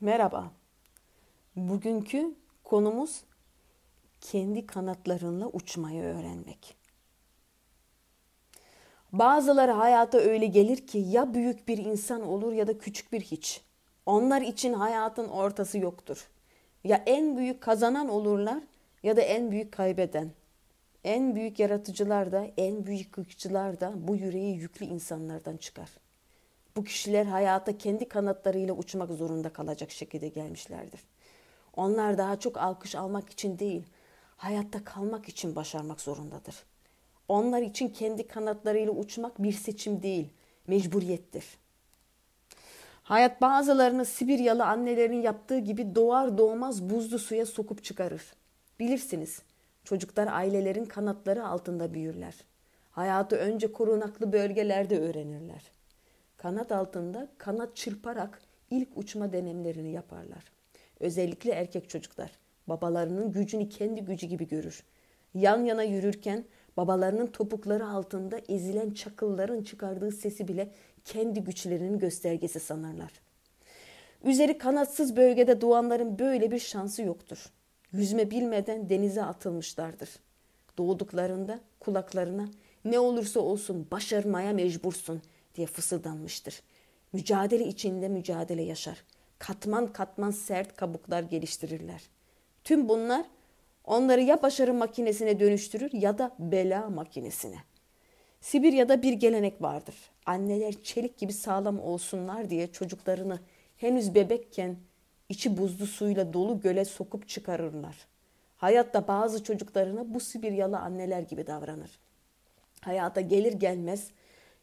Merhaba. Bugünkü konumuz kendi kanatlarınla uçmayı öğrenmek. Bazıları hayata öyle gelir ki ya büyük bir insan olur ya da küçük bir hiç. Onlar için hayatın ortası yoktur. Ya en büyük kazanan olurlar ya da en büyük kaybeden. En büyük yaratıcılar da en büyük yıkıcılar da bu yüreği yüklü insanlardan çıkar.'' Bu kişiler hayata kendi kanatlarıyla uçmak zorunda kalacak şekilde gelmişlerdir. Onlar daha çok alkış almak için değil, hayatta kalmak için başarmak zorundadır. Onlar için kendi kanatlarıyla uçmak bir seçim değil, mecburiyettir. Hayat bazılarını Sibiryalı annelerin yaptığı gibi doğar doğmaz buzlu suya sokup çıkarır. Bilirsiniz, çocuklar ailelerin kanatları altında büyürler. Hayatı önce korunaklı bölgelerde öğrenirler kanat altında kanat çırparak ilk uçma denemelerini yaparlar. Özellikle erkek çocuklar babalarının gücünü kendi gücü gibi görür. Yan yana yürürken babalarının topukları altında ezilen çakılların çıkardığı sesi bile kendi güçlerinin göstergesi sanırlar. Üzeri kanatsız bölgede doğanların böyle bir şansı yoktur. Yüzme bilmeden denize atılmışlardır. Doğduklarında kulaklarına ne olursa olsun başarmaya mecbursun, diye fısıldanmıştır. Mücadele içinde mücadele yaşar. Katman katman sert kabuklar geliştirirler. Tüm bunlar onları ya başarı makinesine dönüştürür ya da bela makinesine. Sibirya'da bir gelenek vardır. Anneler çelik gibi sağlam olsunlar diye çocuklarını henüz bebekken içi buzlu suyla dolu göle sokup çıkarırlar. Hayatta bazı çocuklarına bu Sibiryalı anneler gibi davranır. Hayata gelir gelmez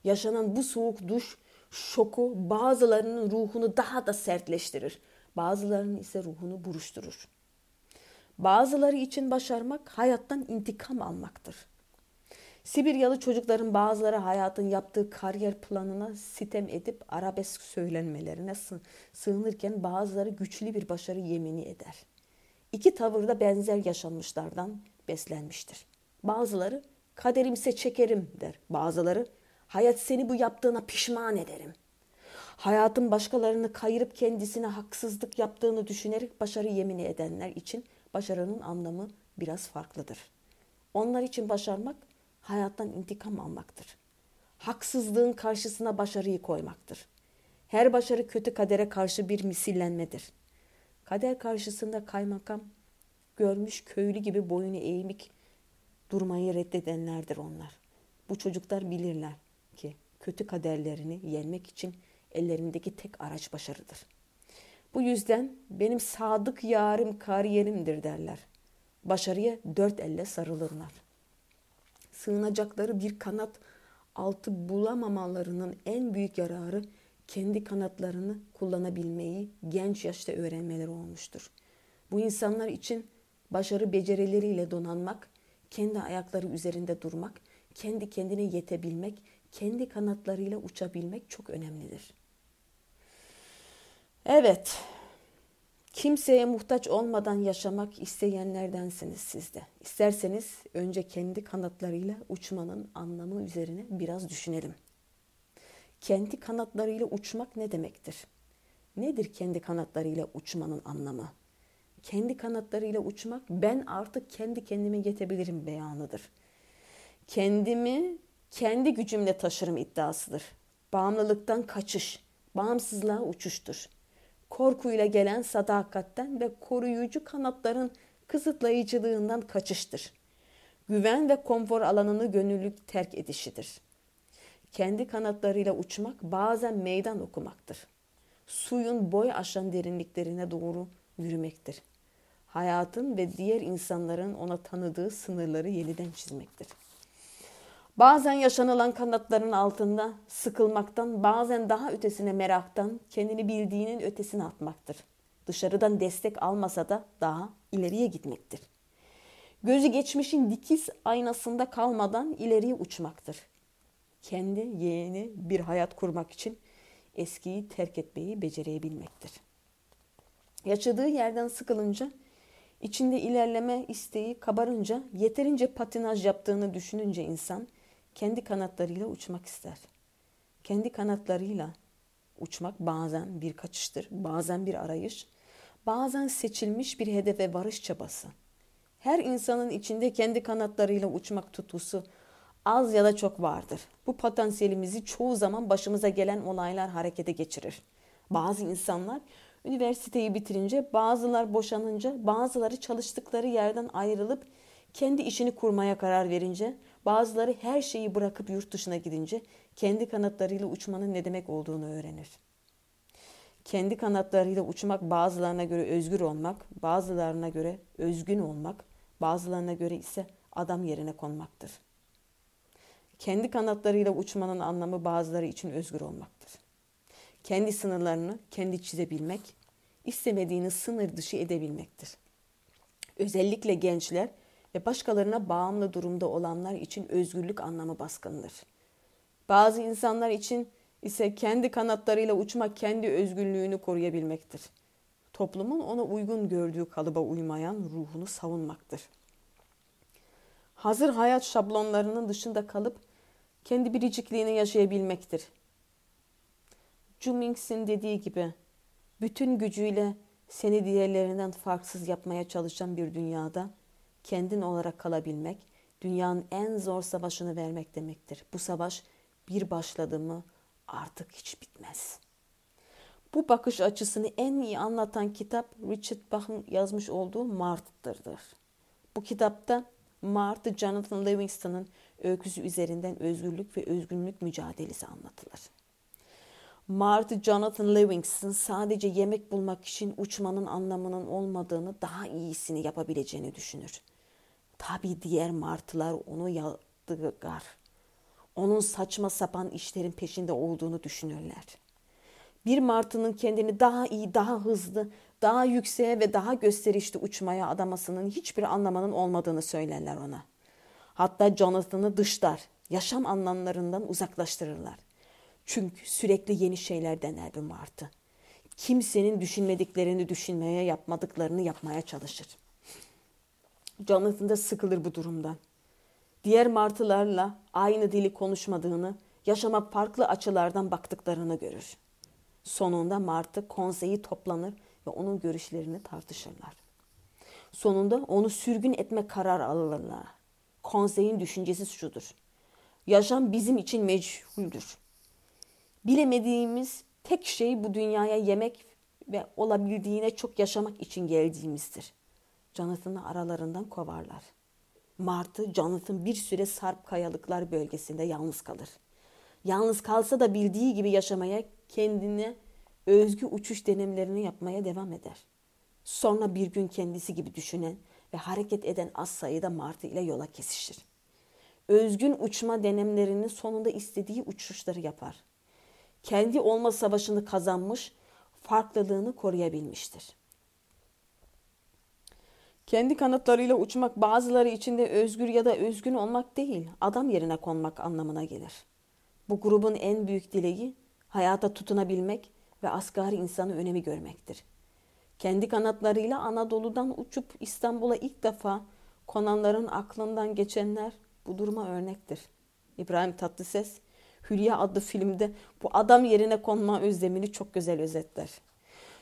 Yaşanan bu soğuk duş şoku bazılarının ruhunu daha da sertleştirir. Bazılarının ise ruhunu buruşturur. Bazıları için başarmak hayattan intikam almaktır. Sibiryalı çocukların bazıları hayatın yaptığı kariyer planına sitem edip arabesk söylenmelerine sığınırken bazıları güçlü bir başarı yemini eder. İki tavırda benzer yaşanmışlardan beslenmiştir. Bazıları kaderimse çekerim der. Bazıları Hayat seni bu yaptığına pişman ederim. Hayatın başkalarını kayırıp kendisine haksızlık yaptığını düşünerek başarı yemini edenler için başarının anlamı biraz farklıdır. Onlar için başarmak hayattan intikam almaktır. Haksızlığın karşısına başarıyı koymaktır. Her başarı kötü kadere karşı bir misillenmedir. Kader karşısında kaymakam, görmüş köylü gibi boyunu eğmik durmayı reddedenlerdir onlar. Bu çocuklar bilirler kötü kaderlerini yenmek için ellerindeki tek araç başarıdır. Bu yüzden benim sadık yarım kariyerimdir derler. Başarıya dört elle sarılırlar. Sığınacakları bir kanat altı bulamamalarının en büyük yararı kendi kanatlarını kullanabilmeyi genç yaşta öğrenmeleri olmuştur. Bu insanlar için başarı becerileriyle donanmak, kendi ayakları üzerinde durmak, kendi kendine yetebilmek kendi kanatlarıyla uçabilmek çok önemlidir. Evet, kimseye muhtaç olmadan yaşamak isteyenlerdensiniz siz de. İsterseniz önce kendi kanatlarıyla uçmanın anlamı üzerine biraz düşünelim. Kendi kanatlarıyla uçmak ne demektir? Nedir kendi kanatlarıyla uçmanın anlamı? Kendi kanatlarıyla uçmak ben artık kendi kendime yetebilirim beyanıdır. Kendimi kendi gücümle taşırım iddiasıdır. Bağımlılıktan kaçış, bağımsızlığa uçuştur. Korkuyla gelen sadakatten ve koruyucu kanatların kısıtlayıcılığından kaçıştır. Güven ve konfor alanını gönüllük terk edişidir. Kendi kanatlarıyla uçmak bazen meydan okumaktır. Suyun boy aşan derinliklerine doğru yürümektir. Hayatın ve diğer insanların ona tanıdığı sınırları yeniden çizmektir.'' Bazen yaşanılan kanatların altında sıkılmaktan, bazen daha ötesine meraktan, kendini bildiğinin ötesine atmaktır. Dışarıdan destek almasa da daha ileriye gitmektir. Gözü geçmişin dikiz aynasında kalmadan ileriye uçmaktır. Kendi yeğeni bir hayat kurmak için eskiyi terk etmeyi becerebilmektir. Yaşadığı yerden sıkılınca, içinde ilerleme isteği kabarınca, yeterince patinaj yaptığını düşününce insan kendi kanatlarıyla uçmak ister. Kendi kanatlarıyla uçmak bazen bir kaçıştır, bazen bir arayış, bazen seçilmiş bir hedefe varış çabası. Her insanın içinde kendi kanatlarıyla uçmak tutkusu az ya da çok vardır. Bu potansiyelimizi çoğu zaman başımıza gelen olaylar harekete geçirir. Bazı insanlar üniversiteyi bitirince, bazılar boşanınca, bazıları çalıştıkları yerden ayrılıp kendi işini kurmaya karar verince, bazıları her şeyi bırakıp yurt dışına gidince kendi kanatlarıyla uçmanın ne demek olduğunu öğrenir. Kendi kanatlarıyla uçmak bazılarına göre özgür olmak, bazılarına göre özgün olmak, bazılarına göre ise adam yerine konmaktır. Kendi kanatlarıyla uçmanın anlamı bazıları için özgür olmaktır. Kendi sınırlarını kendi çizebilmek, istemediğini sınır dışı edebilmektir. Özellikle gençler ve başkalarına bağımlı durumda olanlar için özgürlük anlamı baskındır. Bazı insanlar için ise kendi kanatlarıyla uçmak kendi özgürlüğünü koruyabilmektir. Toplumun ona uygun gördüğü kalıba uymayan ruhunu savunmaktır. Hazır hayat şablonlarının dışında kalıp kendi biricikliğini yaşayabilmektir. Cumming's'in dediği gibi bütün gücüyle seni diğerlerinden farksız yapmaya çalışan bir dünyada kendin olarak kalabilmek, dünyanın en zor savaşını vermek demektir. Bu savaş bir başladı mı artık hiç bitmez. Bu bakış açısını en iyi anlatan kitap Richard Bach'ın yazmış olduğu Mart'tırdır. Bu kitapta Mart, Jonathan Livingston'ın öyküsü üzerinden özgürlük ve özgünlük mücadelesi anlatılır. Mart, Jonathan Livingston sadece yemek bulmak için uçmanın anlamının olmadığını daha iyisini yapabileceğini düşünür. Tabi diğer martılar onu yadırgar. Onun saçma sapan işlerin peşinde olduğunu düşünürler. Bir martının kendini daha iyi, daha hızlı, daha yükseğe ve daha gösterişli uçmaya adamasının hiçbir anlamının olmadığını söylerler ona. Hatta Jonathan'ı dışlar, yaşam anlamlarından uzaklaştırırlar. Çünkü sürekli yeni şeyler dener bir martı. Kimsenin düşünmediklerini düşünmeye, yapmadıklarını yapmaya çalışır. Jonathan da sıkılır bu durumdan. Diğer martılarla aynı dili konuşmadığını, yaşama farklı açılardan baktıklarını görür. Sonunda martı konseyi toplanır ve onun görüşlerini tartışırlar. Sonunda onu sürgün etme karar alırlar. Konseyin düşüncesi şudur. Yaşam bizim için meçhuldür. Bilemediğimiz tek şey bu dünyaya yemek ve olabildiğine çok yaşamak için geldiğimizdir. Jonathan'ı aralarından kovarlar. Martı Jonathan bir süre Sarp Kayalıklar bölgesinde yalnız kalır. Yalnız kalsa da bildiği gibi yaşamaya, kendine özgü uçuş denemelerini yapmaya devam eder. Sonra bir gün kendisi gibi düşünen ve hareket eden az sayıda Martı ile yola kesişir. Özgün uçma denemlerinin sonunda istediği uçuşları yapar. Kendi olma savaşını kazanmış, farklılığını koruyabilmiştir.'' Kendi kanatlarıyla uçmak bazıları için de özgür ya da özgün olmak değil, adam yerine konmak anlamına gelir. Bu grubun en büyük dileği hayata tutunabilmek ve asgari insanı önemi görmektir. Kendi kanatlarıyla Anadolu'dan uçup İstanbul'a ilk defa konanların aklından geçenler bu duruma örnektir. İbrahim Tatlıses, Hülya adlı filmde bu adam yerine konma özlemini çok güzel özetler.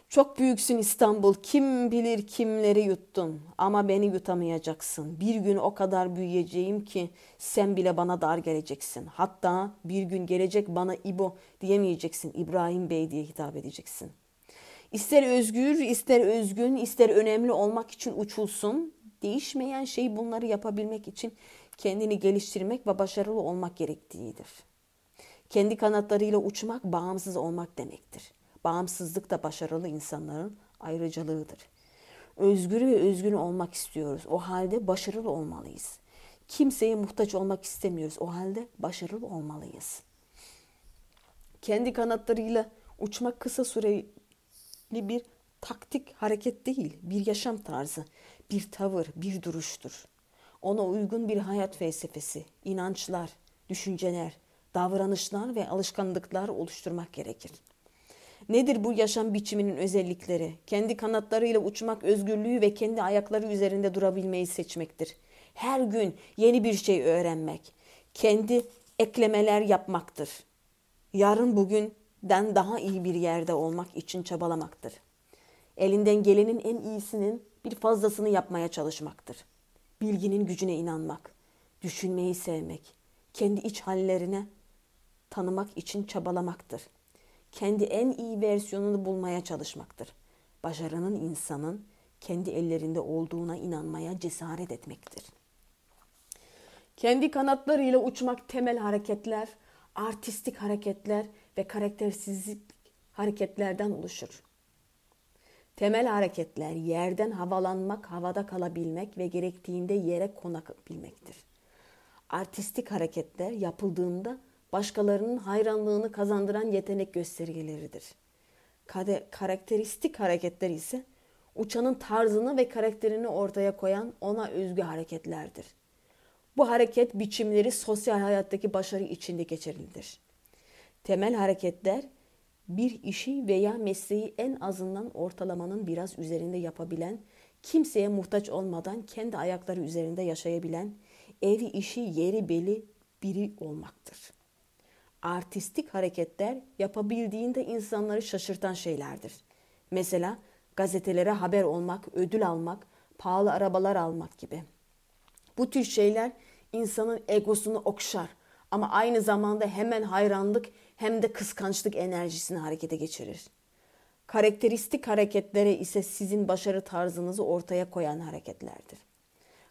Çok büyüksün İstanbul, kim bilir kimleri yuttun ama beni yutamayacaksın. Bir gün o kadar büyüyeceğim ki sen bile bana dar geleceksin. Hatta bir gün gelecek bana İbo diyemeyeceksin, İbrahim Bey diye hitap edeceksin. İster özgür, ister özgün, ister önemli olmak için uçulsun. Değişmeyen şey bunları yapabilmek için kendini geliştirmek ve başarılı olmak gerektiğidir. Kendi kanatlarıyla uçmak bağımsız olmak demektir. Bağımsızlık da başarılı insanların ayrıcalığıdır. Özgür ve özgün olmak istiyoruz. O halde başarılı olmalıyız. Kimseye muhtaç olmak istemiyoruz. O halde başarılı olmalıyız. Kendi kanatlarıyla uçmak kısa süreli bir taktik hareket değil, bir yaşam tarzı, bir tavır, bir duruştur. Ona uygun bir hayat felsefesi, inançlar, düşünceler, davranışlar ve alışkanlıklar oluşturmak gerekir.'' Nedir bu yaşam biçiminin özellikleri? Kendi kanatlarıyla uçmak özgürlüğü ve kendi ayakları üzerinde durabilmeyi seçmektir. Her gün yeni bir şey öğrenmek, kendi eklemeler yapmaktır. Yarın bugün den daha iyi bir yerde olmak için çabalamaktır. Elinden gelenin en iyisinin bir fazlasını yapmaya çalışmaktır. Bilginin gücüne inanmak, düşünmeyi sevmek, kendi iç hallerine tanımak için çabalamaktır. Kendi en iyi versiyonunu bulmaya çalışmaktır. Başarının insanın kendi ellerinde olduğuna inanmaya cesaret etmektir. Kendi kanatlarıyla uçmak temel hareketler, artistik hareketler ve karaktersizlik hareketlerden oluşur. Temel hareketler yerden havalanmak, havada kalabilmek ve gerektiğinde yere konabilmektir. Artistik hareketler yapıldığında başkalarının hayranlığını kazandıran yetenek göstergeleridir. Kade, karakteristik hareketler ise uçanın tarzını ve karakterini ortaya koyan ona özgü hareketlerdir. Bu hareket biçimleri sosyal hayattaki başarı içinde geçerlidir. Temel hareketler bir işi veya mesleği en azından ortalamanın biraz üzerinde yapabilen, kimseye muhtaç olmadan kendi ayakları üzerinde yaşayabilen, evi işi yeri beli biri olmaktır. Artistik hareketler yapabildiğinde insanları şaşırtan şeylerdir. Mesela gazetelere haber olmak, ödül almak, pahalı arabalar almak gibi. Bu tür şeyler insanın egosunu okşar ama aynı zamanda hemen hayranlık hem de kıskançlık enerjisini harekete geçirir. Karakteristik hareketlere ise sizin başarı tarzınızı ortaya koyan hareketlerdir.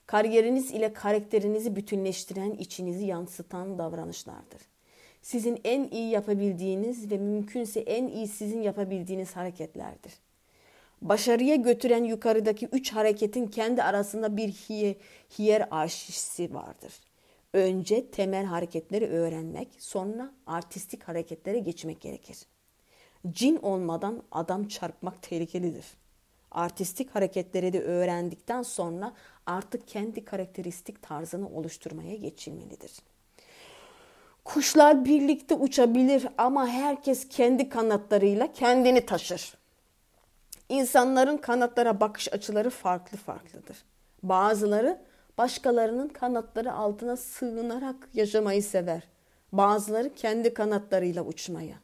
Kariyeriniz ile karakterinizi bütünleştiren, içinizi yansıtan davranışlardır. Sizin en iyi yapabildiğiniz ve mümkünse en iyi sizin yapabildiğiniz hareketlerdir. Başarıya götüren yukarıdaki üç hareketin kendi arasında bir hiye, hiyerarşisi vardır. Önce temel hareketleri öğrenmek, sonra artistik hareketlere geçmek gerekir. Cin olmadan adam çarpmak tehlikelidir. Artistik hareketleri de öğrendikten sonra artık kendi karakteristik tarzını oluşturmaya geçilmelidir. Kuşlar birlikte uçabilir ama herkes kendi kanatlarıyla kendini taşır. İnsanların kanatlara bakış açıları farklı farklıdır. Bazıları başkalarının kanatları altına sığınarak yaşamayı sever. Bazıları kendi kanatlarıyla uçmayı.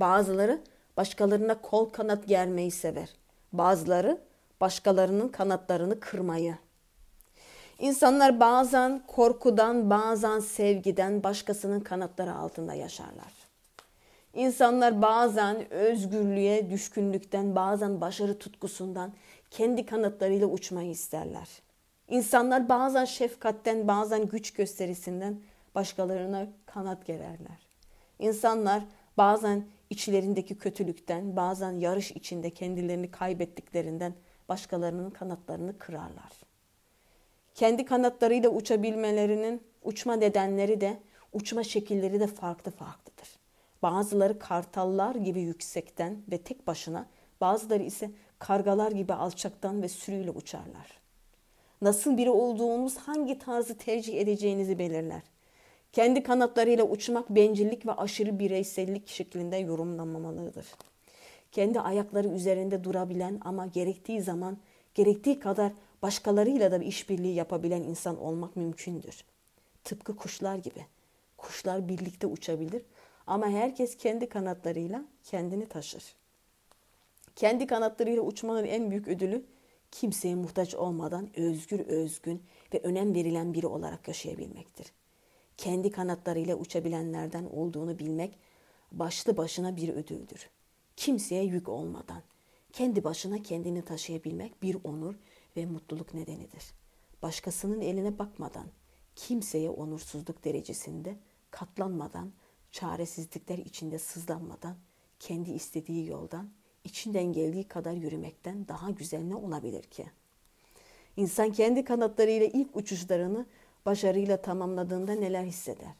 Bazıları başkalarına kol kanat germeyi sever. Bazıları başkalarının kanatlarını kırmayı. İnsanlar bazen korkudan, bazen sevgiden başkasının kanatları altında yaşarlar. İnsanlar bazen özgürlüğe düşkünlükten, bazen başarı tutkusundan kendi kanatlarıyla uçmayı isterler. İnsanlar bazen şefkatten, bazen güç gösterisinden başkalarına kanat gererler. İnsanlar bazen içlerindeki kötülükten, bazen yarış içinde kendilerini kaybettiklerinden başkalarının kanatlarını kırarlar. Kendi kanatlarıyla uçabilmelerinin uçma nedenleri de, uçma şekilleri de farklı farklıdır. Bazıları kartallar gibi yüksekten ve tek başına, bazıları ise kargalar gibi alçaktan ve sürüyle uçarlar. Nasıl biri olduğunuz hangi tarzı tercih edeceğinizi belirler. Kendi kanatlarıyla uçmak bencillik ve aşırı bireysellik şeklinde yorumlanmamalıdır. Kendi ayakları üzerinde durabilen ama gerektiği zaman gerektiği kadar başkalarıyla da işbirliği yapabilen insan olmak mümkündür. Tıpkı kuşlar gibi. Kuşlar birlikte uçabilir ama herkes kendi kanatlarıyla kendini taşır. Kendi kanatlarıyla uçmanın en büyük ödülü kimseye muhtaç olmadan özgür, özgün ve önem verilen biri olarak yaşayabilmektir. Kendi kanatlarıyla uçabilenlerden olduğunu bilmek başlı başına bir ödüldür. Kimseye yük olmadan kendi başına kendini taşıyabilmek bir onur ve mutluluk nedenidir. Başkasının eline bakmadan, kimseye onursuzluk derecesinde katlanmadan, çaresizlikler içinde sızlanmadan, kendi istediği yoldan içinden geldiği kadar yürümekten daha güzel ne olabilir ki? İnsan kendi kanatlarıyla ilk uçuşlarını başarıyla tamamladığında neler hisseder?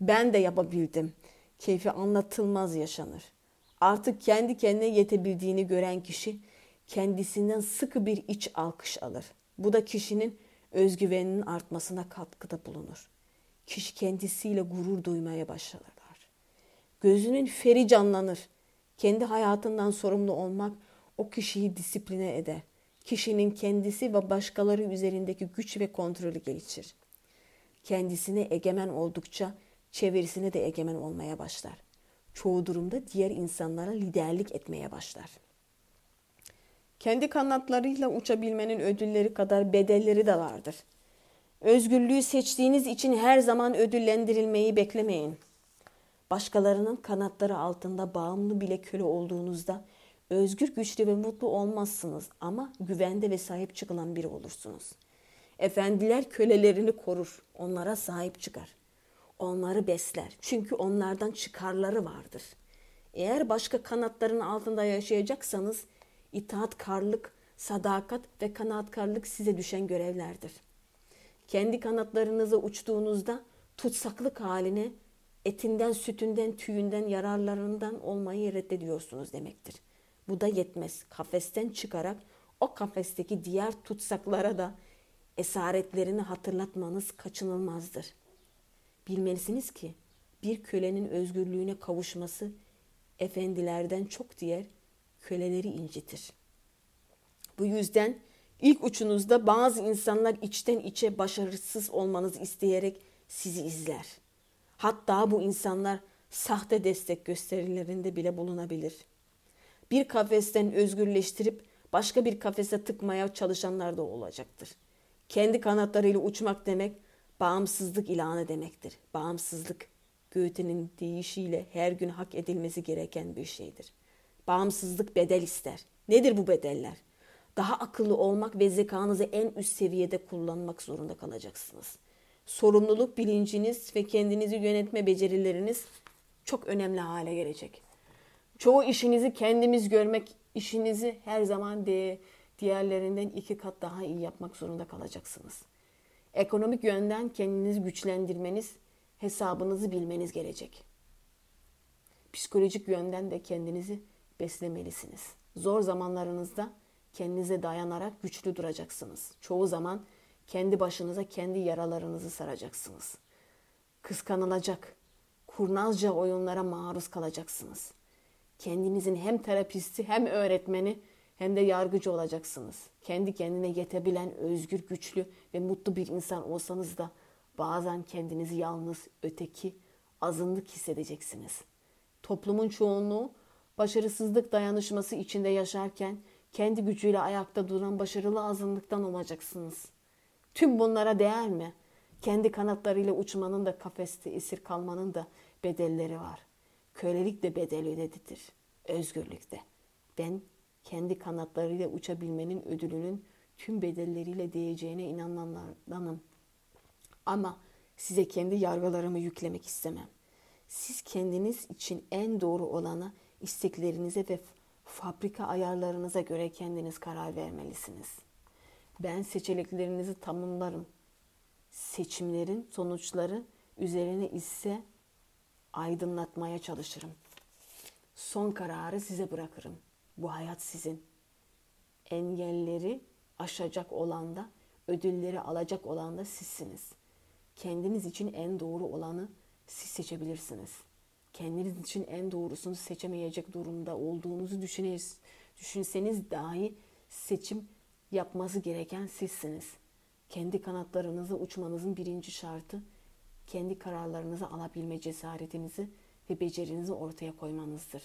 Ben de yapabildim. Keyfi anlatılmaz yaşanır. Artık kendi kendine yetebildiğini gören kişi kendisinden sıkı bir iç alkış alır. Bu da kişinin özgüveninin artmasına katkıda bulunur. Kişi kendisiyle gurur duymaya başlar. Gözünün feri canlanır. Kendi hayatından sorumlu olmak o kişiyi disipline eder. Kişinin kendisi ve başkaları üzerindeki güç ve kontrolü gelişir. Kendisine egemen oldukça çevresine de egemen olmaya başlar. çoğu durumda diğer insanlara liderlik etmeye başlar. Kendi kanatlarıyla uçabilmenin ödülleri kadar bedelleri de vardır. Özgürlüğü seçtiğiniz için her zaman ödüllendirilmeyi beklemeyin. Başkalarının kanatları altında bağımlı bile köle olduğunuzda özgür, güçlü ve mutlu olmazsınız ama güvende ve sahip çıkılan biri olursunuz. Efendiler kölelerini korur, onlara sahip çıkar. Onları besler çünkü onlardan çıkarları vardır. Eğer başka kanatların altında yaşayacaksanız itaatkarlık, sadakat ve kanaatkarlık size düşen görevlerdir. Kendi kanatlarınıza uçtuğunuzda tutsaklık haline etinden, sütünden, tüyünden, yararlarından olmayı reddediyorsunuz demektir. Bu da yetmez. Kafesten çıkarak o kafesteki diğer tutsaklara da esaretlerini hatırlatmanız kaçınılmazdır. Bilmelisiniz ki bir kölenin özgürlüğüne kavuşması efendilerden çok diğer köleleri incitir. Bu yüzden ilk uçunuzda bazı insanlar içten içe başarısız olmanızı isteyerek sizi izler. Hatta bu insanlar sahte destek gösterilerinde bile bulunabilir. Bir kafesten özgürleştirip başka bir kafese tıkmaya çalışanlar da olacaktır. Kendi kanatlarıyla uçmak demek bağımsızlık ilanı demektir. Bağımsızlık Goethe'nin deyişiyle her gün hak edilmesi gereken bir şeydir. Bağımsızlık bedel ister. Nedir bu bedeller? Daha akıllı olmak ve zekanızı en üst seviyede kullanmak zorunda kalacaksınız. Sorumluluk bilinciniz ve kendinizi yönetme becerileriniz çok önemli hale gelecek. Çoğu işinizi kendimiz görmek, işinizi her zaman de diğerlerinden iki kat daha iyi yapmak zorunda kalacaksınız. Ekonomik yönden kendinizi güçlendirmeniz, hesabınızı bilmeniz gelecek. Psikolojik yönden de kendinizi beslemelisiniz. Zor zamanlarınızda kendinize dayanarak güçlü duracaksınız. Çoğu zaman kendi başınıza kendi yaralarınızı saracaksınız. Kıskanılacak, kurnazca oyunlara maruz kalacaksınız. Kendinizin hem terapisti hem öğretmeni hem de yargıcı olacaksınız. Kendi kendine yetebilen, özgür, güçlü ve mutlu bir insan olsanız da bazen kendinizi yalnız, öteki, azınlık hissedeceksiniz. Toplumun çoğunluğu başarısızlık dayanışması içinde yaşarken kendi gücüyle ayakta duran başarılı azınlıktan olacaksınız. Tüm bunlara değer mi? Kendi kanatlarıyla uçmanın da kafeste esir kalmanın da bedelleri var. Kölelik de bedel ödedidir. Özgürlük de. Ben kendi kanatlarıyla uçabilmenin ödülünün tüm bedelleriyle değeceğine inananlardanım. Ama size kendi yargılarımı yüklemek istemem. Siz kendiniz için en doğru olanı isteklerinize ve fabrika ayarlarınıza göre kendiniz karar vermelisiniz. Ben seçeneklerinizi tamamlarım. Seçimlerin sonuçları üzerine ise aydınlatmaya çalışırım. Son kararı size bırakırım. Bu hayat sizin. Engelleri aşacak olan da, ödülleri alacak olan da sizsiniz. Kendiniz için en doğru olanı siz seçebilirsiniz. Kendiniz için en doğrusunu seçemeyecek durumda olduğunuzu düşünür, düşünseniz dahi seçim yapması gereken sizsiniz. Kendi kanatlarınızı uçmanızın birinci şartı kendi kararlarınızı alabilme cesaretinizi ve becerinizi ortaya koymanızdır.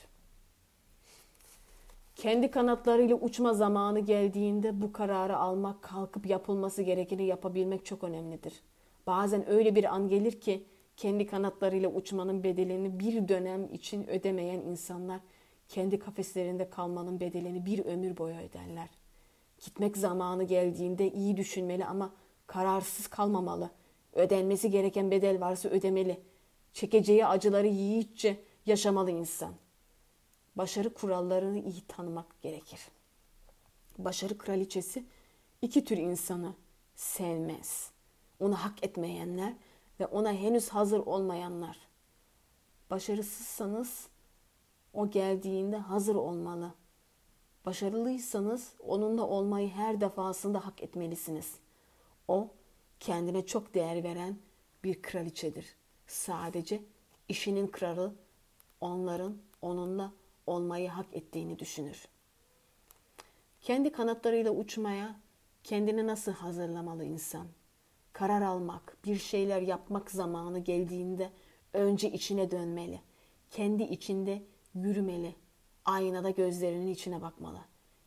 Kendi kanatlarıyla uçma zamanı geldiğinde bu kararı almak, kalkıp yapılması gerekeni yapabilmek çok önemlidir. Bazen öyle bir an gelir ki kendi kanatlarıyla uçmanın bedelini bir dönem için ödemeyen insanlar kendi kafeslerinde kalmanın bedelini bir ömür boyu öderler. Gitmek zamanı geldiğinde iyi düşünmeli ama kararsız kalmamalı. Ödenmesi gereken bedel varsa ödemeli. Çekeceği acıları yiğitçe yaşamalı insan. Başarı kurallarını iyi tanımak gerekir. Başarı kraliçesi iki tür insanı sevmez. Onu hak etmeyenler ve ona henüz hazır olmayanlar. Başarısızsanız o geldiğinde hazır olmalı. Başarılıysanız onunla olmayı her defasında hak etmelisiniz. O kendine çok değer veren bir kraliçedir. Sadece işinin kralı onların onunla olmayı hak ettiğini düşünür. Kendi kanatlarıyla uçmaya kendini nasıl hazırlamalı insan? Karar almak, bir şeyler yapmak zamanı geldiğinde önce içine dönmeli. kendi içinde yürümeli. Aynada gözlerinin içine bakmalı.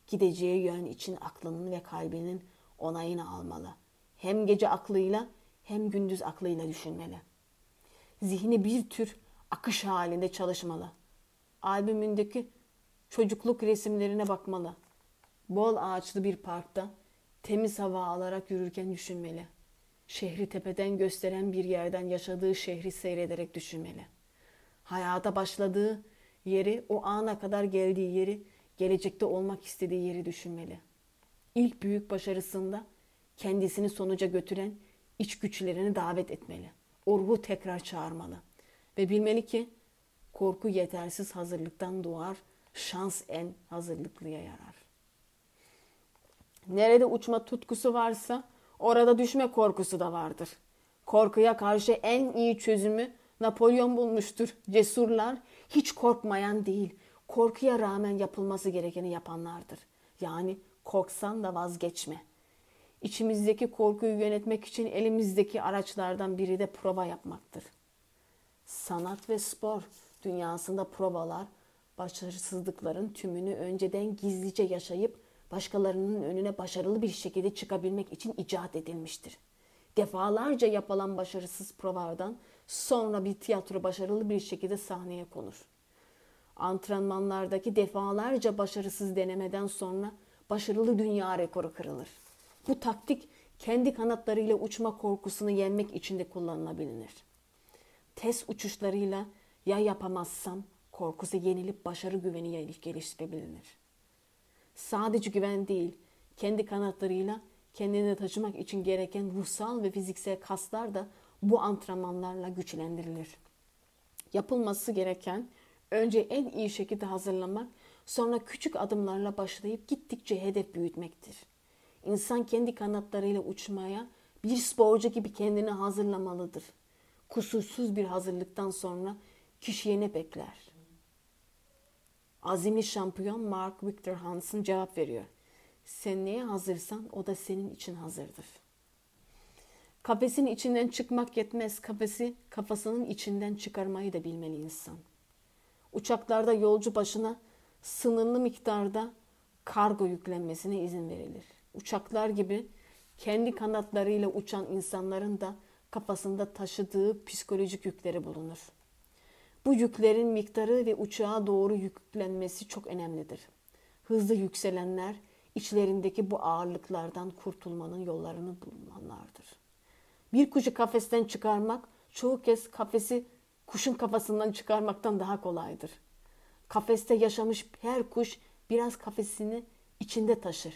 Gideceği yön için aklının ve kalbinin onayını almalı. Hem gece aklıyla hem gündüz aklıyla düşünmeli. Zihni bir tür akış halinde çalışmalı. Albümündeki çocukluk resimlerine bakmalı. Bol ağaçlı bir parkta temiz hava alarak yürürken düşünmeli. Şehri tepeden gösteren bir yerden yaşadığı şehri seyrederek düşünmeli. Hayata başladığı yeri, o ana kadar geldiği yeri, gelecekte olmak istediği yeri düşünmeli. İlk büyük başarısında kendisini sonuca götüren iç güçlerini davet etmeli. O ruhu tekrar çağırmalı. Ve bilmeli ki korku yetersiz hazırlıktan doğar, şans en hazırlıklıya yarar. Nerede uçma tutkusu varsa orada düşme korkusu da vardır. Korkuya karşı en iyi çözümü Napolyon bulmuştur. Cesurlar hiç korkmayan değil, korkuya rağmen yapılması gerekeni yapanlardır. Yani korksan da vazgeçme. İçimizdeki korkuyu yönetmek için elimizdeki araçlardan biri de prova yapmaktır. Sanat ve spor dünyasında provalar başarısızlıkların tümünü önceden gizlice yaşayıp başkalarının önüne başarılı bir şekilde çıkabilmek için icat edilmiştir. Defalarca yapılan başarısız provalardan sonra bir tiyatro başarılı bir şekilde sahneye konur. Antrenmanlardaki defalarca başarısız denemeden sonra başarılı dünya rekoru kırılır. Bu taktik kendi kanatlarıyla uçma korkusunu yenmek için de kullanılabilir. Test uçuşlarıyla ya yapamazsam korkusu yenilip başarı güveni geliştirebilir. Sadece güven değil, kendi kanatlarıyla kendini taşımak için gereken ruhsal ve fiziksel kaslar da bu antrenmanlarla güçlendirilir. Yapılması gereken önce en iyi şekilde hazırlamak, sonra küçük adımlarla başlayıp gittikçe hedef büyütmektir. İnsan kendi kanatlarıyla uçmaya bir sporcu gibi kendini hazırlamalıdır. Kusursuz bir hazırlıktan sonra kişiye ne bekler? Azimli şampiyon Mark Victor Hansen cevap veriyor. Sen neye hazırsan o da senin için hazırdır. Kafesin içinden çıkmak yetmez. Kafesi kafasının içinden çıkarmayı da bilmeli insan. Uçaklarda yolcu başına sınırlı miktarda kargo yüklenmesine izin verilir. Uçaklar gibi kendi kanatlarıyla uçan insanların da kafasında taşıdığı psikolojik yükleri bulunur. Bu yüklerin miktarı ve uçağa doğru yüklenmesi çok önemlidir. Hızlı yükselenler içlerindeki bu ağırlıklardan kurtulmanın yollarını bulmalardır. Bir kuşu kafesten çıkarmak çoğu kez kafesi kuşun kafasından çıkarmaktan daha kolaydır. Kafeste yaşamış her kuş biraz kafesini içinde taşır.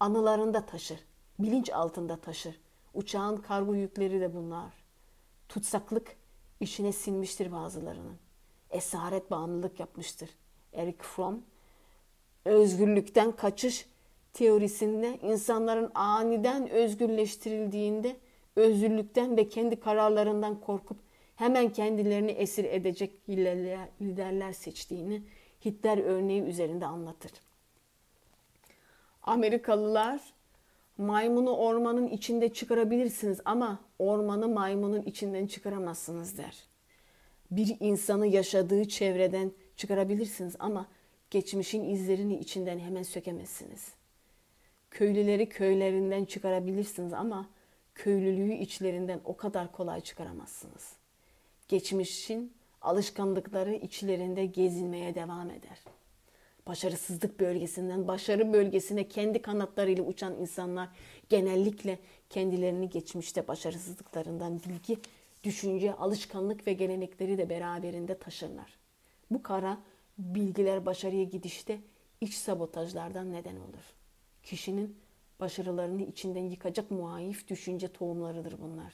Anılarında taşır. Bilinç altında taşır. Uçağın kargo yükleri de bunlar. Tutsaklık içine sinmiştir bazılarının. Esaret bağımlılık yapmıştır. Eric Fromm, özgürlükten kaçış teorisinde insanların aniden özgürleştirildiğinde özgürlükten ve kendi kararlarından korkup hemen kendilerini esir edecek liderler seçtiğini Hitler örneği üzerinde anlatır. Amerikalılar maymunu ormanın içinde çıkarabilirsiniz ama ormanı maymunun içinden çıkaramazsınız der. Bir insanı yaşadığı çevreden çıkarabilirsiniz ama geçmişin izlerini içinden hemen sökemezsiniz. Köylüleri köylerinden çıkarabilirsiniz ama köylülüğü içlerinden o kadar kolay çıkaramazsınız. Geçmişin alışkanlıkları içlerinde gezinmeye devam eder.'' Başarısızlık bölgesinden başarı bölgesine kendi kanatlarıyla uçan insanlar genellikle kendilerini geçmişte başarısızlıklarından bilgi, düşünce, alışkanlık ve gelenekleri de beraberinde taşırlar. Bu kara bilgiler başarıya gidişte iç sabotajlardan neden olur. Kişinin başarılarını içinden yıkacak muayif düşünce tohumlarıdır bunlar.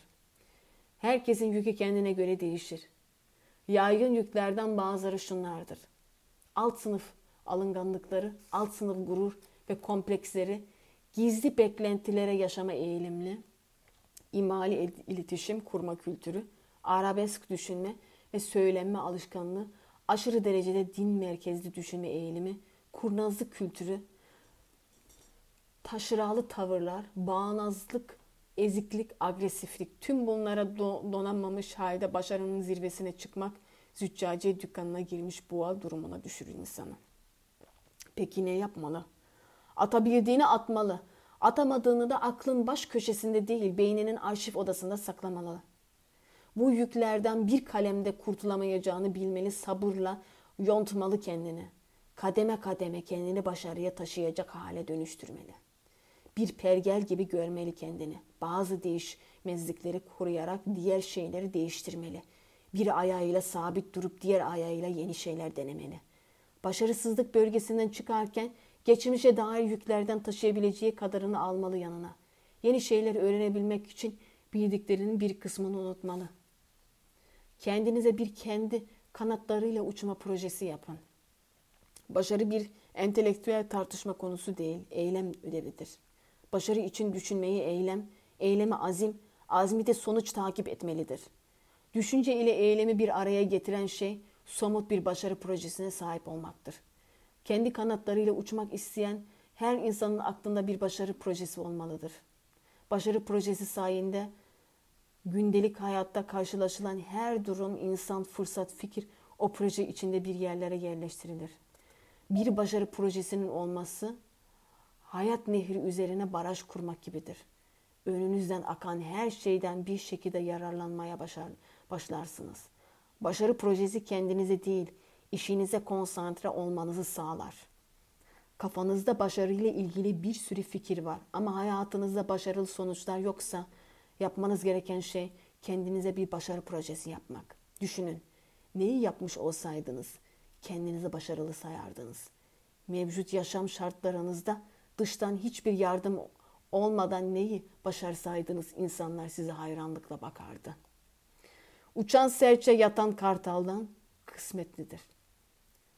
Herkesin yükü kendine göre değişir. Yaygın yüklerden bazıları şunlardır. Alt sınıf alınganlıkları, alt sınıf gurur ve kompleksleri, gizli beklentilere yaşama eğilimli, imali iletişim kurma kültürü, arabesk düşünme ve söylenme alışkanlığı, aşırı derecede din merkezli düşünme eğilimi, kurnazlık kültürü, taşıralı tavırlar, bağnazlık, eziklik, agresiflik tüm bunlara donanmamış halde başarının zirvesine çıkmak, züccaciye dükkanına girmiş boğa durumuna düşürür insanı. Peki ne yapmalı? Atabildiğini atmalı. Atamadığını da aklın baş köşesinde değil, beyninin arşiv odasında saklamalı. Bu yüklerden bir kalemde kurtulamayacağını bilmeli, sabırla yontmalı kendini. Kademe kademe kendini başarıya taşıyacak hale dönüştürmeli. Bir pergel gibi görmeli kendini. Bazı değişmezlikleri koruyarak diğer şeyleri değiştirmeli. Bir ayağıyla sabit durup diğer ayağıyla yeni şeyler denemeli. Başarısızlık bölgesinden çıkarken geçmişe dair yüklerden taşıyabileceği kadarını almalı yanına. Yeni şeyler öğrenebilmek için bildiklerinin bir kısmını unutmalı. Kendinize bir kendi kanatlarıyla uçma projesi yapın. Başarı bir entelektüel tartışma konusu değil, eylem ödevidir. Başarı için düşünmeyi eylem, eyleme azim, azmi de sonuç takip etmelidir. Düşünce ile eylemi bir araya getiren şey somut bir başarı projesine sahip olmaktır. Kendi kanatlarıyla uçmak isteyen her insanın aklında bir başarı projesi olmalıdır. Başarı projesi sayesinde gündelik hayatta karşılaşılan her durum, insan, fırsat, fikir o proje içinde bir yerlere yerleştirilir. Bir başarı projesinin olması hayat nehri üzerine baraj kurmak gibidir. Önünüzden akan her şeyden bir şekilde yararlanmaya başar, başlarsınız. Başarı projesi kendinize değil, işinize konsantre olmanızı sağlar. Kafanızda başarıyla ilgili bir sürü fikir var ama hayatınızda başarılı sonuçlar yoksa yapmanız gereken şey kendinize bir başarı projesi yapmak. Düşünün, neyi yapmış olsaydınız kendinizi başarılı sayardınız. Mevcut yaşam şartlarınızda dıştan hiçbir yardım olmadan neyi başarsaydınız insanlar size hayranlıkla bakardı. Uçan serçe yatan kartaldan kısmetlidir.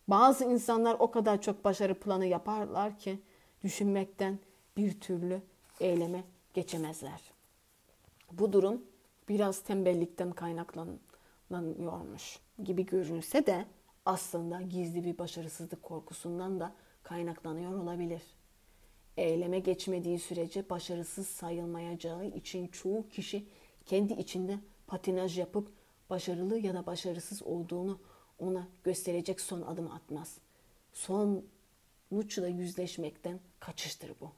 Bazı insanlar o kadar çok başarı planı yaparlar ki düşünmekten bir türlü eyleme geçemezler. Bu durum biraz tembellikten kaynaklanıyormuş gibi görünse de aslında gizli bir başarısızlık korkusundan da kaynaklanıyor olabilir. Eyleme geçmediği sürece başarısız sayılmayacağı için çoğu kişi kendi içinde patinaj yapıp başarılı ya da başarısız olduğunu ona gösterecek son adım atmaz. Sonuçla yüzleşmekten kaçıştır bu.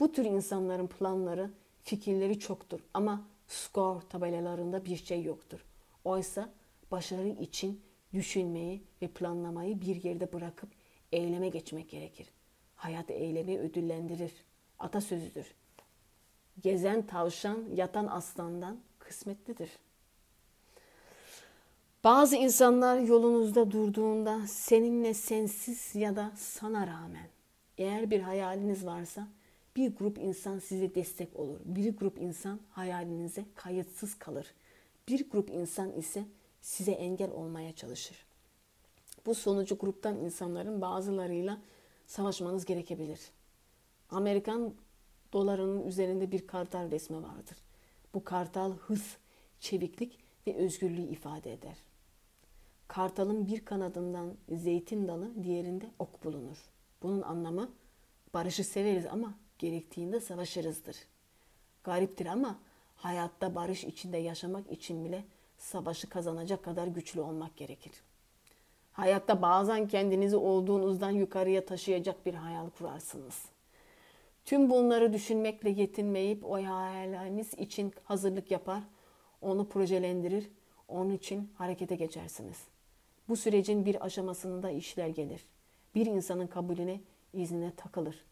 Bu tür insanların planları, fikirleri çoktur ama skor tabelalarında bir şey yoktur. Oysa başarı için düşünmeyi ve planlamayı bir yerde bırakıp eyleme geçmek gerekir. Hayat eylemi ödüllendirir. Atasözüdür. Gezen tavşan yatan aslandan kısmetlidir. Bazı insanlar yolunuzda durduğunda seninle sensiz ya da sana rağmen eğer bir hayaliniz varsa bir grup insan size destek olur. Bir grup insan hayalinize kayıtsız kalır. Bir grup insan ise size engel olmaya çalışır. Bu sonucu gruptan insanların bazılarıyla savaşmanız gerekebilir. Amerikan dolarının üzerinde bir kartal resmi vardır. Bu kartal hız, çeviklik ve özgürlüğü ifade eder. Kartalın bir kanadından zeytin dalı, diğerinde ok bulunur. Bunun anlamı barışı severiz ama gerektiğinde savaşırızdır. Gariptir ama hayatta barış içinde yaşamak için bile savaşı kazanacak kadar güçlü olmak gerekir. Hayatta bazen kendinizi olduğunuzdan yukarıya taşıyacak bir hayal kurarsınız. Tüm bunları düşünmekle yetinmeyip o hayaliniz için hazırlık yapar, onu projelendirir, onun için harekete geçersiniz. Bu sürecin bir aşamasında işler gelir. Bir insanın kabulüne, iznine takılır.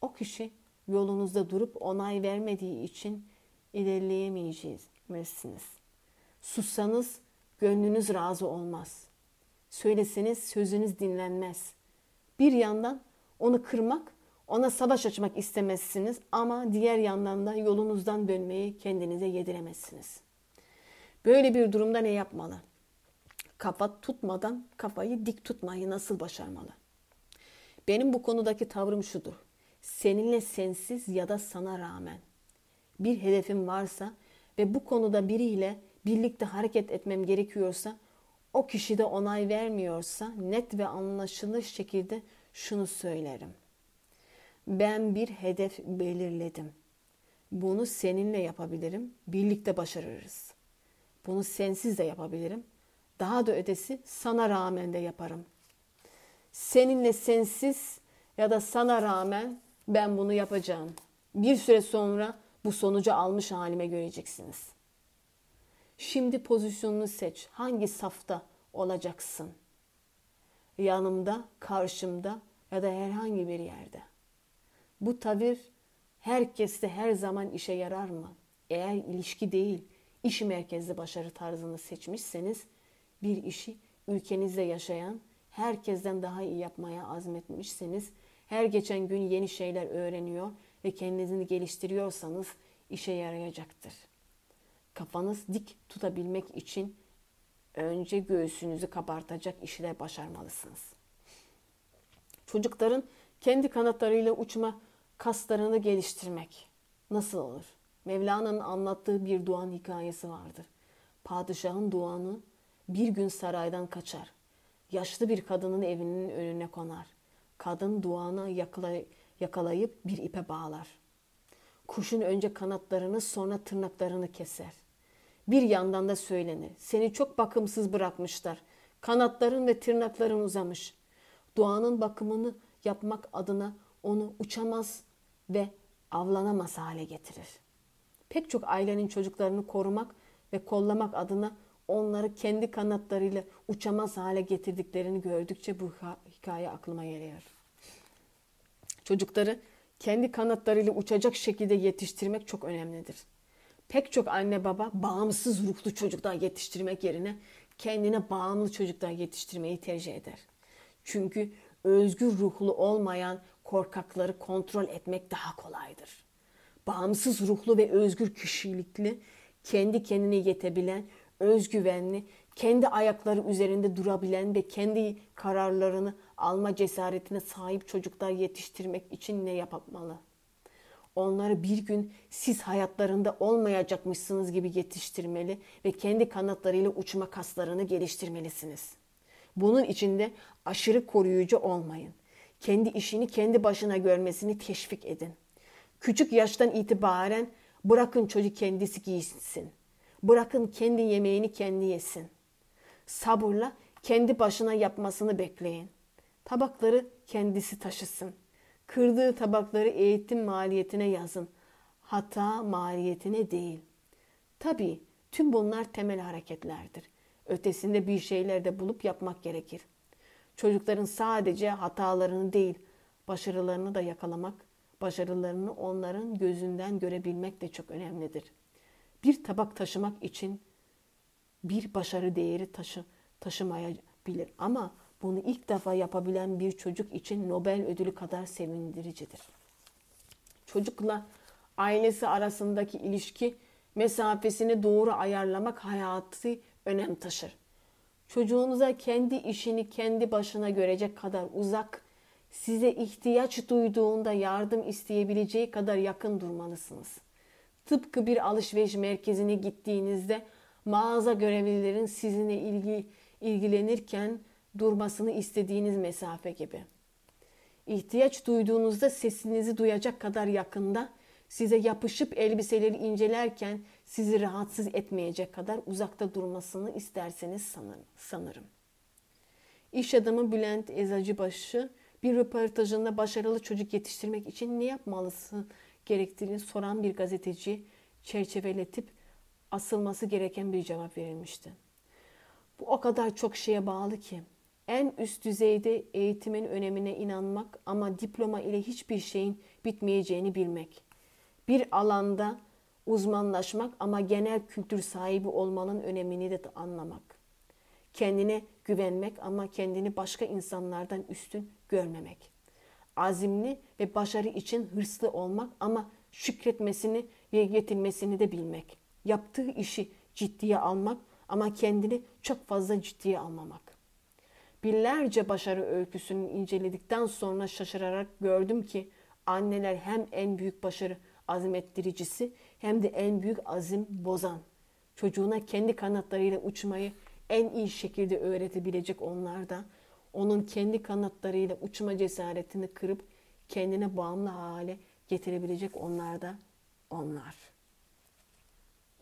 O kişi yolunuzda durup onay vermediği için ilerleyemeyeceksiniz. Sussanız gönlünüz razı olmaz. Söyleseniz sözünüz dinlenmez. Bir yandan onu kırmak, ona savaş açmak istemezsiniz ama diğer yandan da yolunuzdan dönmeyi kendinize yediremezsiniz. Böyle bir durumda ne yapmalı? Kafa tutmadan kafayı dik tutmayı nasıl başarmalı? Benim bu konudaki tavrım şudur. Seninle sensiz ya da sana rağmen bir hedefim varsa ve bu konuda biriyle birlikte hareket etmem gerekiyorsa o kişi de onay vermiyorsa net ve anlaşılır şekilde şunu söylerim. Ben bir hedef belirledim. Bunu seninle yapabilirim, birlikte başarırız. Bunu sensiz de yapabilirim Daha da ötesi sana rağmen de yaparım. Seninle sensiz ya da sana rağmen ben bunu yapacağım. Bir süre sonra bu sonucu almış halime göreceksiniz. Şimdi pozisyonunu seç. Hangi safta olacaksın? Yanımda, karşımda ya da herhangi bir yerde. Bu tavır herkeste her zaman işe yarar mı? Eğer ilişki değil, iş merkezli başarı tarzını seçmişseniz bir işi ülkenizde yaşayan, herkesten daha iyi yapmaya azmetmişseniz, her geçen gün yeni şeyler öğreniyor ve kendinizi geliştiriyorsanız işe yarayacaktır. Kafanız dik tutabilmek için önce göğsünüzü kabartacak işler başarmalısınız. Çocukların kendi kanatlarıyla uçma kaslarını geliştirmek nasıl olur? Mevlana'nın anlattığı bir Doğan hikayesi vardır. Padişahın Doğan'ı bir gün saraydan kaçar. Yaşlı bir kadının evinin önüne konar. Kadın Doğan'ı yakalayıp bir ipe bağlar. Kuşun önce kanatlarını sonra tırnaklarını keser. Bir yandan da söylenir. Seni çok bakımsız bırakmışlar. Kanatların ve tırnakların uzamış. Doğanın bakımını yapmak adına onu uçamaz ve avlanamaz hale getirir. Pek çok ailenin çocuklarını korumak ve kollamak adına onları kendi kanatlarıyla uçamaz hale getirdiklerini gördükçe bu hikaye aklıma geliyor. Çocukları kendi kanatlarıyla uçacak şekilde yetiştirmek çok önemlidir. Pek çok anne baba bağımsız ruhlu çocuklar yetiştirmek yerine kendine bağımlı çocuklar yetiştirmeyi tercih eder. Çünkü özgür ruhlu olmayan korkakları kontrol etmek daha kolaydır. Bağımsız ruhlu ve özgür kişilikli, kendi kendine yetebilen, özgüvenli, kendi ayakları üzerinde durabilen ve kendi kararlarını alma cesaretine sahip çocuklar yetiştirmek için ne yapmalı? Onları bir gün siz hayatlarında olmayacakmışsınız gibi yetiştirmeli ve kendi kanatlarıyla uçma kaslarını geliştirmelisiniz. Bunun içinde aşırı koruyucu olmayın. Kendi işini kendi başına görmesini teşvik edin. Küçük yaştan itibaren bırakın çocuk kendisi giysin. Bırakın kendi yemeğini kendi yesin. Sabırla kendi başına yapmasını bekleyin. Tabakları kendisi taşısın. Kırdığı tabakları eğitim maliyetine yazın. Hata maliyetine değil. Tabii tüm bunlar temel hareketlerdir. Ötesinde bir şeyler de bulup yapmak gerekir. Çocukların sadece hatalarını değil, başarılarını da yakalamak, başarılarını onların gözünden görebilmek de çok önemlidir. Bir tabak taşımak için bir başarı değeri taşı, taşımayabilir ama bunu ilk defa yapabilen bir çocuk için Nobel ödülü kadar sevindiricidir. Çocukla ailesi arasındaki ilişki mesafesini doğru ayarlamak hayatı önem taşır. Çocuğunuza kendi işini kendi başına görecek kadar uzak, size ihtiyaç duyduğunda yardım isteyebileceği kadar yakın durmalısınız. Tıpkı bir alışveriş merkezine gittiğinizde mağaza görevlilerin sizinle ilgi, ilgilenirken durmasını istediğiniz mesafe gibi. İhtiyaç duyduğunuzda sesinizi duyacak kadar yakında, size yapışıp elbiseleri incelerken sizi rahatsız etmeyecek kadar uzakta durmasını isterseniz sanırım. İş adamı Bülent Ezacıbaşı bir röportajında başarılı çocuk yetiştirmek için ne yapmalısın gerektiğini soran bir gazeteci çerçeveletip asılması gereken bir cevap verilmişti. Bu o kadar çok şeye bağlı ki en üst düzeyde eğitimin önemine inanmak ama diploma ile hiçbir şeyin bitmeyeceğini bilmek. Bir alanda uzmanlaşmak ama genel kültür sahibi olmanın önemini de anlamak. Kendine güvenmek ama kendini başka insanlardan üstün görmemek. Azimli ve başarı için hırslı olmak ama şükretmesini ve yetinmesini de bilmek. Yaptığı işi ciddiye almak ama kendini çok fazla ciddiye almamak. Binlerce başarı öyküsünü inceledikten sonra şaşırarak gördüm ki anneler hem en büyük başarı azmettiricisi hem de en büyük azim bozan. Çocuğuna kendi kanatlarıyla uçmayı en iyi şekilde öğretebilecek onlar da onun kendi kanatlarıyla uçma cesaretini kırıp kendine bağımlı hale getirebilecek onlar da onlar.